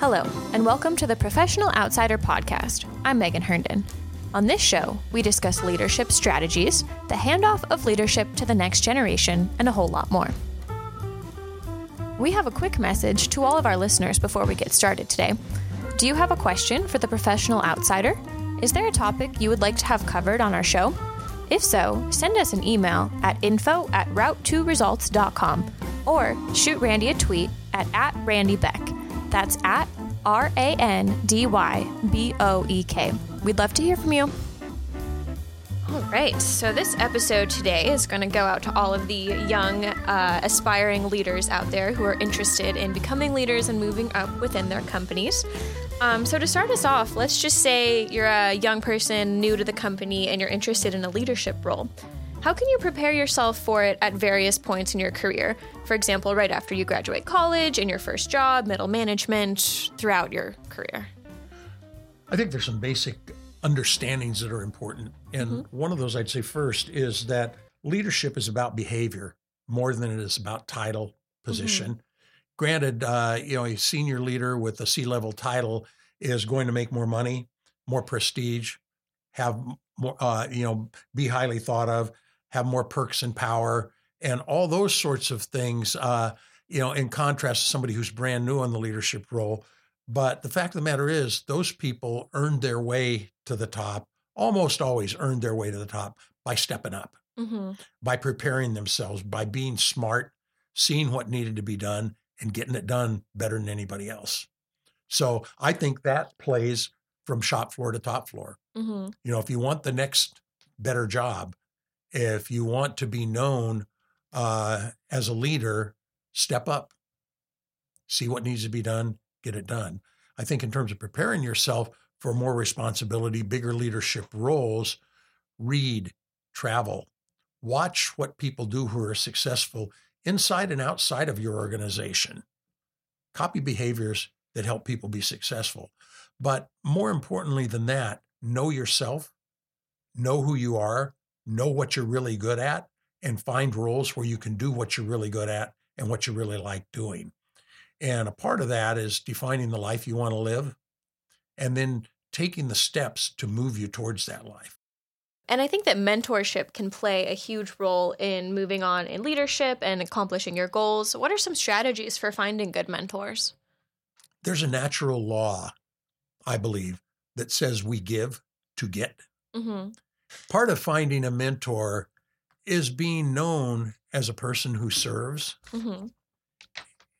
Hello, and welcome to the Professional Outsider Podcast. I'm Megan Herndon. On this show, we discuss leadership strategies, the handoff of leadership to the next generation, and a whole lot more. We have a quick message to all of our listeners before we get started today. Do you have a question for the Professional Outsider? Is there a topic you would like to have covered on our show? If so, send us an email at info at route2results.com or shoot Randy a tweet at, at Randy Boek. That's at R A N D Y B O E K. We'd love to hear from you. All right, so this episode today is going to go out to all of the young, uh, aspiring leaders out there who are interested in becoming leaders and moving up within their companies. Um, so, to start us off, let's just say you're a young person new to the company and you're interested in a leadership role. How can you prepare yourself for it at various points in your career? For example, right after you graduate college, in your first job, middle management, throughout your career? I think there's some basic understandings that are important. And mm-hmm. one of those I'd say first is that leadership is about behavior more than it is about title, position. Mm-hmm. Granted, uh, you know, a senior leader with a C level title is going to make more money, more prestige, have more, uh, you know, be highly thought of have more perks and power and all those sorts of things, uh, you know, in contrast to somebody who's brand new in the leadership role. But the fact of the matter is, those people earned their way to the top, almost always earned their way to the top by stepping up, mm-hmm. by preparing themselves, by being smart, seeing what needed to be done, and getting it done better than anybody else. So I think that plays from shop floor to top floor. Mm-hmm. You know, if you want the next better job, if you want to be known uh, as a leader, step up, see what needs to be done, get it done. I think, in terms of preparing yourself for more responsibility, bigger leadership roles, read, travel, watch what people do who are successful inside and outside of your organization. Copy behaviors that help people be successful. But more importantly than that, know yourself, know who you are, know what you're really good at and find roles where you can do what you're really good at and what you really like doing. And a part of that is defining the life you want to live and then taking the steps to move you towards that life. And I think that mentorship can play a huge role in moving on in leadership and accomplishing your goals. What are some strategies for finding good mentors? There's a natural law, I believe, that says we give to get. Mm-hmm part of finding a mentor is being known as a person who serves mm-hmm.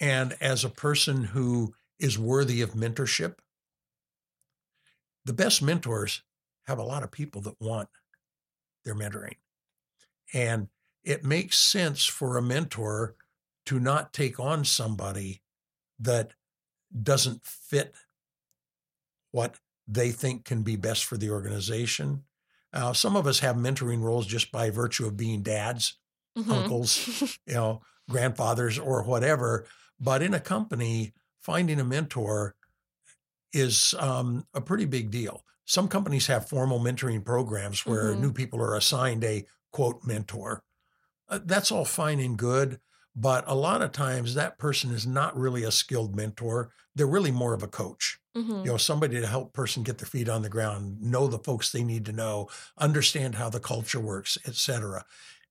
and as a person who is worthy of mentorship. The best mentors have a lot of people that want their mentoring. And it makes sense for a mentor to not take on somebody that doesn't fit what they think can be best for the organization uh, some of us have mentoring roles just by virtue of being dads, mm-hmm. uncles, you know, grandfathers, or whatever. But in a company, finding a mentor is um, a pretty big deal. Some companies have formal mentoring programs where mm-hmm. new people are assigned a quote mentor. Uh, that's all fine and good. But a lot of times that person is not really a skilled mentor. They're really more of a coach. Mm-hmm. You know, somebody to help person get their feet on the ground, know the folks they need to know, understand how the culture works, etc.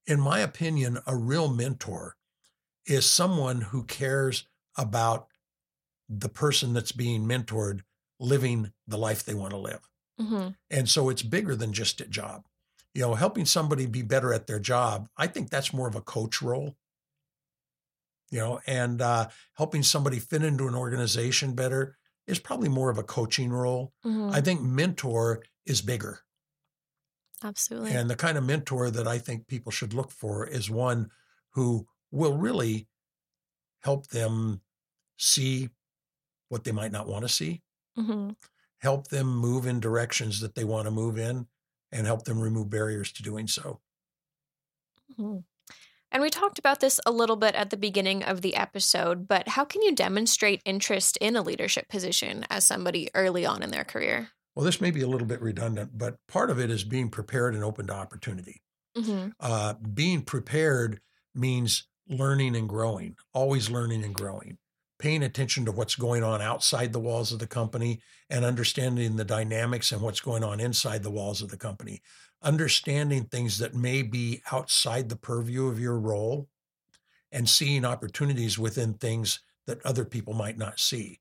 In my opinion, a real mentor is someone who cares about the person that's being mentored living the life they want to live. Mm-hmm. And so it's bigger than just a job. You know, helping somebody be better at their job, I think that's more of a coach role you know, and uh, helping somebody fit into an organization better is probably more of a coaching role. Mm-hmm. I think mentor is bigger. Absolutely. And the kind of mentor that I think people should look for is one who will really help them see what they might not want to see, mm-hmm. help them move in directions that they want to move in, and help them remove barriers to doing so. Mm-hmm. And we talked about this a little bit at the beginning of the episode, but how can you demonstrate interest in a leadership position as somebody early on in their career? Well, this may be a little bit redundant, but part of it is being prepared and open to opportunity. Mm-hmm. Uh, being prepared means learning and growing, always learning and growing. paying attention to what's going on outside the walls of the company and understanding the dynamics and what's going on inside the walls of the company, understanding things that may be outside the purview of your role and seeing opportunities within things that other people might not see.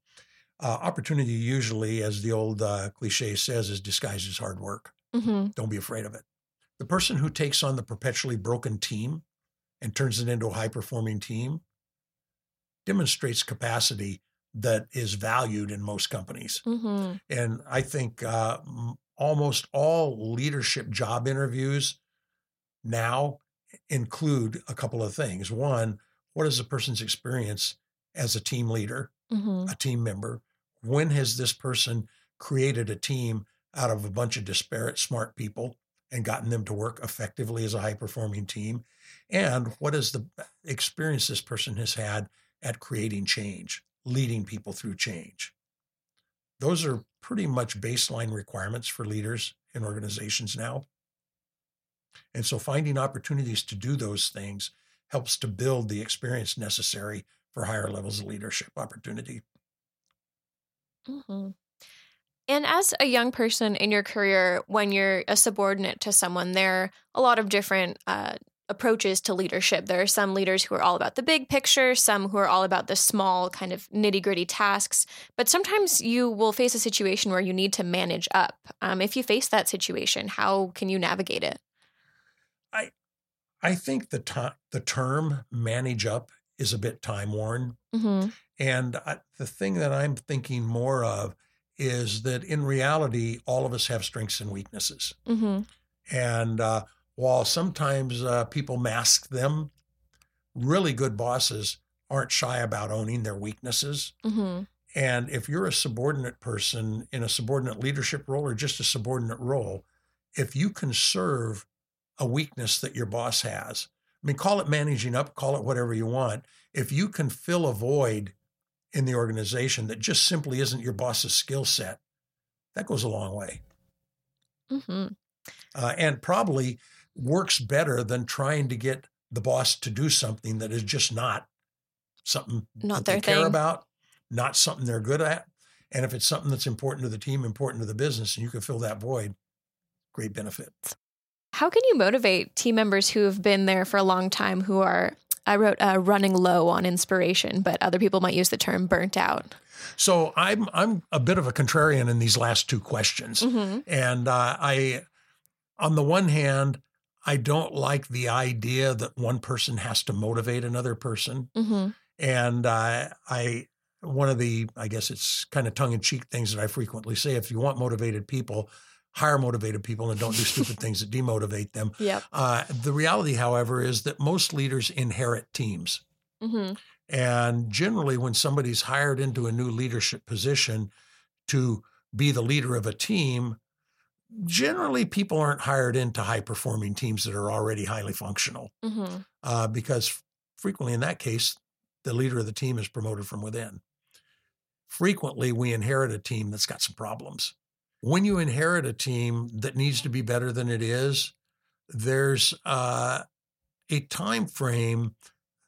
Uh, opportunity usually, as the old uh, cliche says, is disguised as hard work. Mm-hmm. Don't be afraid of it. The person who takes on the perpetually broken team and turns it into a high performing team demonstrates capacity that is valued in most companies. Mm-hmm. And I think uh, almost all leadership job interviews now include a couple of things. One, what is a person's experience as a team leader, mm-hmm. a team member? When has this person created a team out of a bunch of disparate, smart people and gotten them to work effectively as a high performing team? And what is the experience this person has had at creating change, leading people through change? Those are pretty much baseline requirements for leaders in organizations now. And so finding opportunities to do those things helps to build the experience necessary for higher levels of leadership opportunity. Mm-hmm. And as a young person in your career, when you're a subordinate to someone, there are a lot of different uh, approaches to leadership. There are some leaders who are all about the big picture, some who are all about the small, kind of nitty gritty tasks. But sometimes you will face a situation where you need to manage up. Um, if you face that situation, how can you navigate it? I, I think the to- the term "manage up" is a bit time worn, mm-hmm. and I, the thing that I'm thinking more of is that in reality, all of us have strengths and weaknesses. Mm-hmm. And uh, while sometimes uh, people mask them, really good bosses aren't shy about owning their weaknesses. Mm-hmm. And if you're a subordinate person in a subordinate leadership role or just a subordinate role, if you can serve a weakness that your boss has, I mean, call it managing up, call it whatever you want. If you can fill a void in the organization that just simply isn't your boss's skill set, that goes a long way. Mm-hmm. Uh, and probably works better than trying to get the boss to do something that is just not something not that they thing. care about, not something they're good at. And if it's something that's important to the team, important to the business, and you can fill that void, great benefit. How can you motivate team members who have been there for a long time who are I wrote uh, running low on inspiration, but other people might use the term burnt out. So I'm I'm a bit of a contrarian in these last two questions, mm-hmm. and uh, I, on the one hand, I don't like the idea that one person has to motivate another person, mm-hmm. and uh, I one of the I guess it's kind of tongue in cheek things that I frequently say: if you want motivated people, hire motivated people and don't do stupid things that demotivate them. Yep. Uh, the reality, however, is that most leaders inherit teams. Mm-hmm. And generally, when somebody's hired into a new leadership position to be the leader of a team, generally people aren't hired into high performing teams that are already highly functional. Mm-hmm. Uh, because frequently, in that case, the leader of the team is promoted from within. Frequently, we inherit a team that's got some problems when you inherit a team that needs to be better than it is, there's uh, a time frame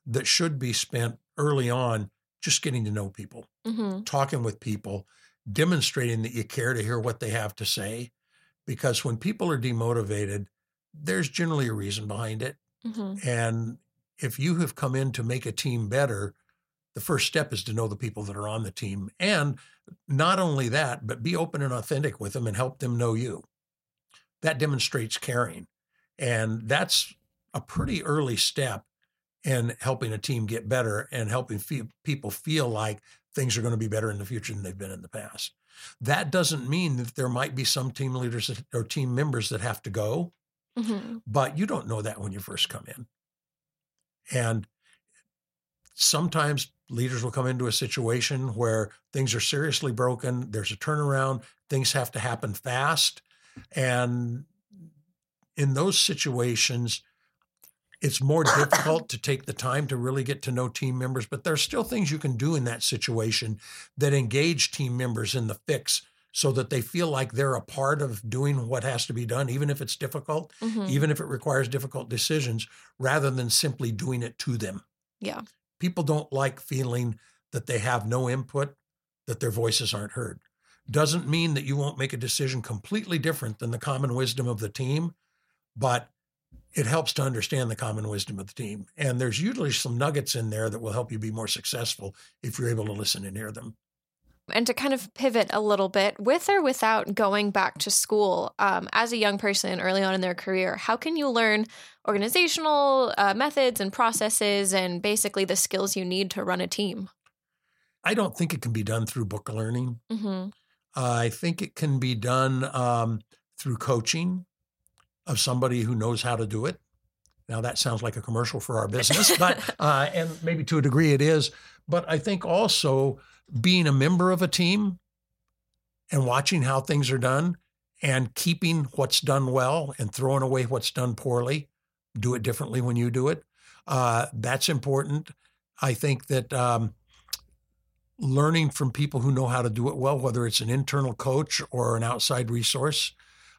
that should be spent early on just getting to know people, mm-hmm. talking with people, demonstrating that you care to hear what they have to say. Because when people are demotivated, there's generally a reason behind it. Mm-hmm. And if you have come in to make a team better, the first step is to know the people that are on the team. And not only that, but be open and authentic with them and help them know you. That demonstrates caring. And that's a pretty early step in helping a team get better and helping fe- people feel like things are going to be better in the future than they've been in the past. That doesn't mean that there might be some team leaders or team members that have to go, mm-hmm. but you don't know that when you first come in. And sometimes leaders will come into a situation where things are seriously broken, there's a turnaround, things have to happen fast. And in those situations, it's more difficult to take the time to really get to know team members, but there's still things you can do in that situation that engage team members in the fix so that they feel like they're a part of doing what has to be done, even if it's difficult, mm-hmm. even if it requires difficult decisions, rather than simply doing it to them. Yeah people don't like feeling that they have no input, that their voices aren't heard. Doesn't mean that you won't make a decision completely different than the common wisdom of the team, but it helps to understand the common wisdom of the team. And there's usually some nuggets in there that will help you be more successful if you're able to listen and hear them. And to kind of pivot a little bit, with or without going back to school, um, as a young person early on in their career, how can you learn organizational uh, methods and processes and basically the skills you need to run a team? I don't think it can be done through book learning. Mm-hmm. Uh, I think it can be done um, through coaching of somebody who knows how to do it. Now that sounds like a commercial for our business, but uh, and maybe to a degree it is. But I think also being a member of a team and watching how things are done and keeping what's done well and throwing away what's done poorly. Do it differently when you do it. Uh, that's important. I think that um, learning from people who know how to do it well, whether it's an internal coach or an outside resource.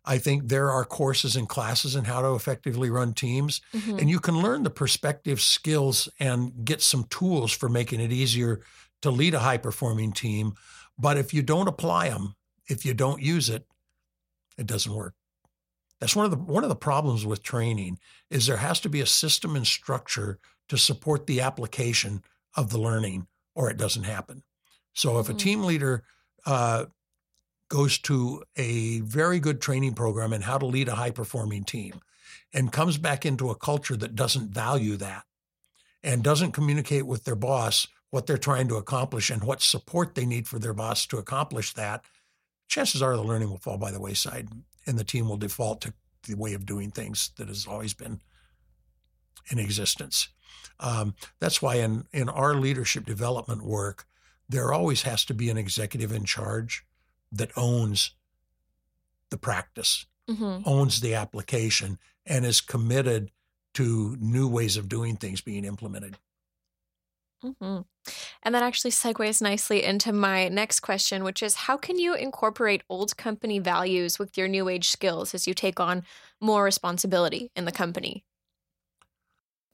I think there are courses and classes in how to effectively run teams. Mm-hmm. And you can learn the perspective skills and get some tools for making it easier to lead a high performing team. But if you don't apply them, if you don't use it, it doesn't work. That's one of the one of the problems with training is there has to be a system and structure to support the application of the learning or it doesn't happen. So if mm-hmm. a team leader uh, goes to a very good training program in how to lead a high performing team and comes back into a culture that doesn't value that and doesn't communicate with their boss what they're trying to accomplish and what support they need for their boss to accomplish that, chances are the learning will fall by the wayside and the team will default to the way of doing things that has always been in existence. Um, that's why in, in our leadership development work, there always has to be an executive in charge that owns the practice, mm-hmm. owns the application, and is committed to new ways of doing things being implemented. Mm-hmm. And that actually segues nicely into my next question, which is how can you incorporate old company values with your new age skills as you take on more responsibility in the company?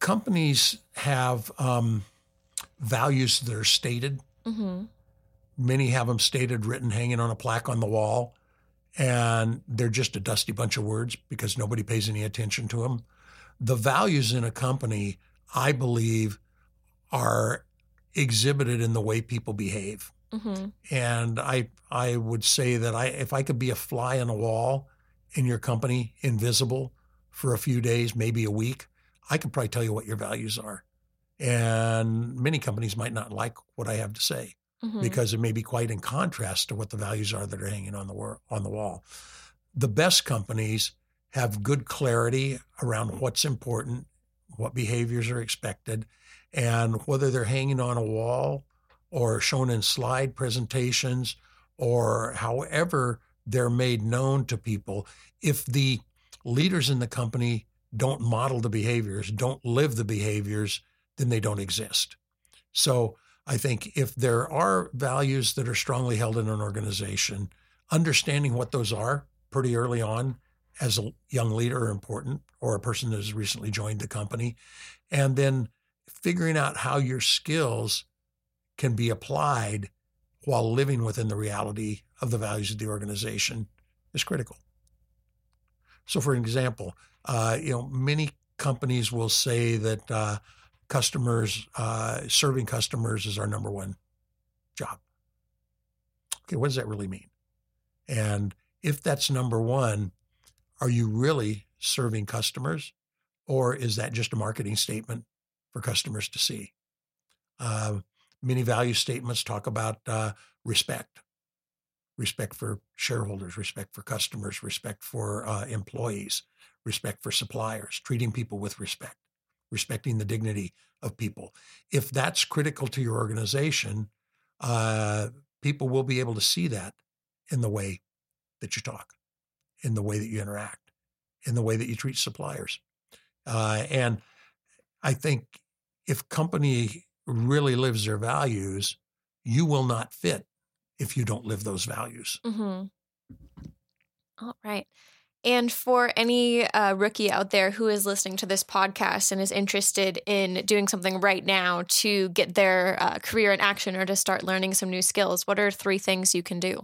Companies have um, values that are stated Mm-hmm. Many have them stated, written, hanging on a plaque on the wall, and they're just a dusty bunch of words because nobody pays any attention to them. The values in a company, I believe, are exhibited in the way people behave. Mm-hmm. And I I would say that I if I could be a fly on a wall in your company, invisible for a few days, maybe a week, I could probably tell you what your values are. And many companies might not like what I have to say mm-hmm. because it may be quite in contrast to what the values are that are hanging on the wor- on the wall. The best companies have good clarity around what's important, what behaviors are expected, and whether they're hanging on a wall or shown in slide presentations or however they're made known to people. If the leaders in the company don't model the behaviors, don't live the behaviors, then they don't exist. So I think if there are values that are strongly held in an organization, understanding what those are pretty early on as a young leader are important or a person that has recently joined the company. And then figuring out how your skills can be applied while living within the reality of the values of the organization is critical. So, for example, uh, you know, many companies will say that uh, customers, uh, serving customers is our number one job. Okay, what does that really mean? And if that's number one, are you really serving customers or is that just a marketing statement for customers to see? Uh, many value statements talk about uh, respect respect for shareholders, respect for customers, respect for uh, employees, respect for suppliers, treating people with respect respecting the dignity of people. If that's critical to your organization, uh, people will be able to see that in the way that you talk, in the way that you interact, in the way that you treat suppliers. Uh, and I think if company really lives their values, you will not fit if you don't live those values. Mm-hmm. All right. And for any uh, rookie out there who is listening to this podcast and is interested in doing something right now to get their uh, career in action or to start learning some new skills, what are three things you can do?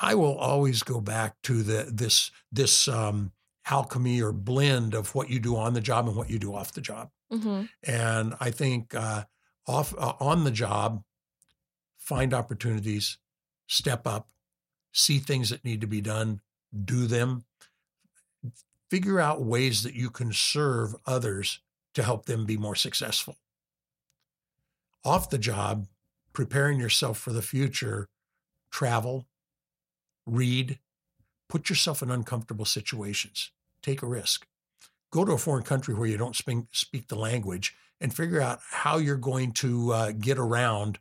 I will always go back to the this this um, alchemy or blend of what you do on the job and what you do off the job. Mm-hmm. And I think uh, off uh, on the job, find opportunities, step up, see things that need to be done, do them, figure out ways that you can serve others to help them be more successful. Off the job, preparing yourself for the future, travel, read, put yourself in uncomfortable situations, take a risk. Go to a foreign country where you don't speak, the language and figure out how you're going to uh, get around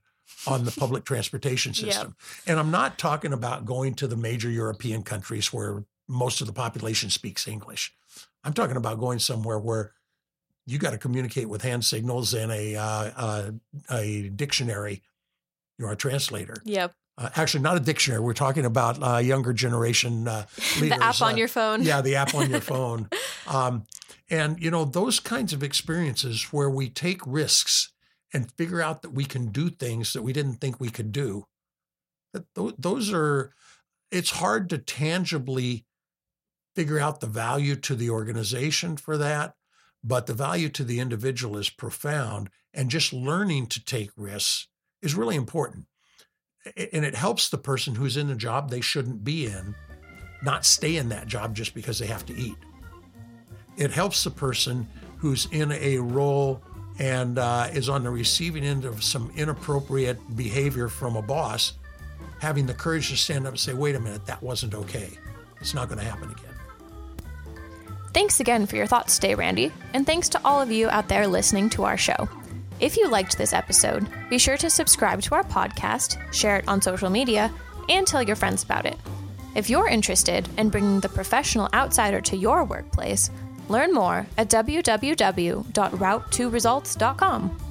on the public transportation system. Yep. And I'm not talking about going to the major European countries where most of the population speaks English. I'm talking about going somewhere where you got to communicate with hand signals and a uh, uh, a dictionary. You're a translator. Yep. Uh, actually, not a dictionary. We're talking about uh, younger generation uh, leaders. the app on uh, your phone. Yeah, the app on your phone. Um, and you know those kinds of experiences where we take risks and figure out that we can do things that we didn't think we could do. Those are. It's hard to tangibly figure out the value to the organization for that, but the value to the individual is profound. And just learning to take risks is really important. And it helps the person who's in a job they shouldn't be in not stay in that job just because they have to eat. It helps the person who's in a role and uh, is on the receiving end of some inappropriate behavior from a boss, having the courage to stand up and say, wait a minute, that wasn't okay. It's not going to happen again. Thanks again for your thoughts today, Randy, and thanks to all of you out there listening to our show. If you liked this episode, be sure to subscribe to our podcast, share it on social media, and tell your friends about it. If you're interested in bringing the professional outsider to your workplace, learn more at www.route2results.com.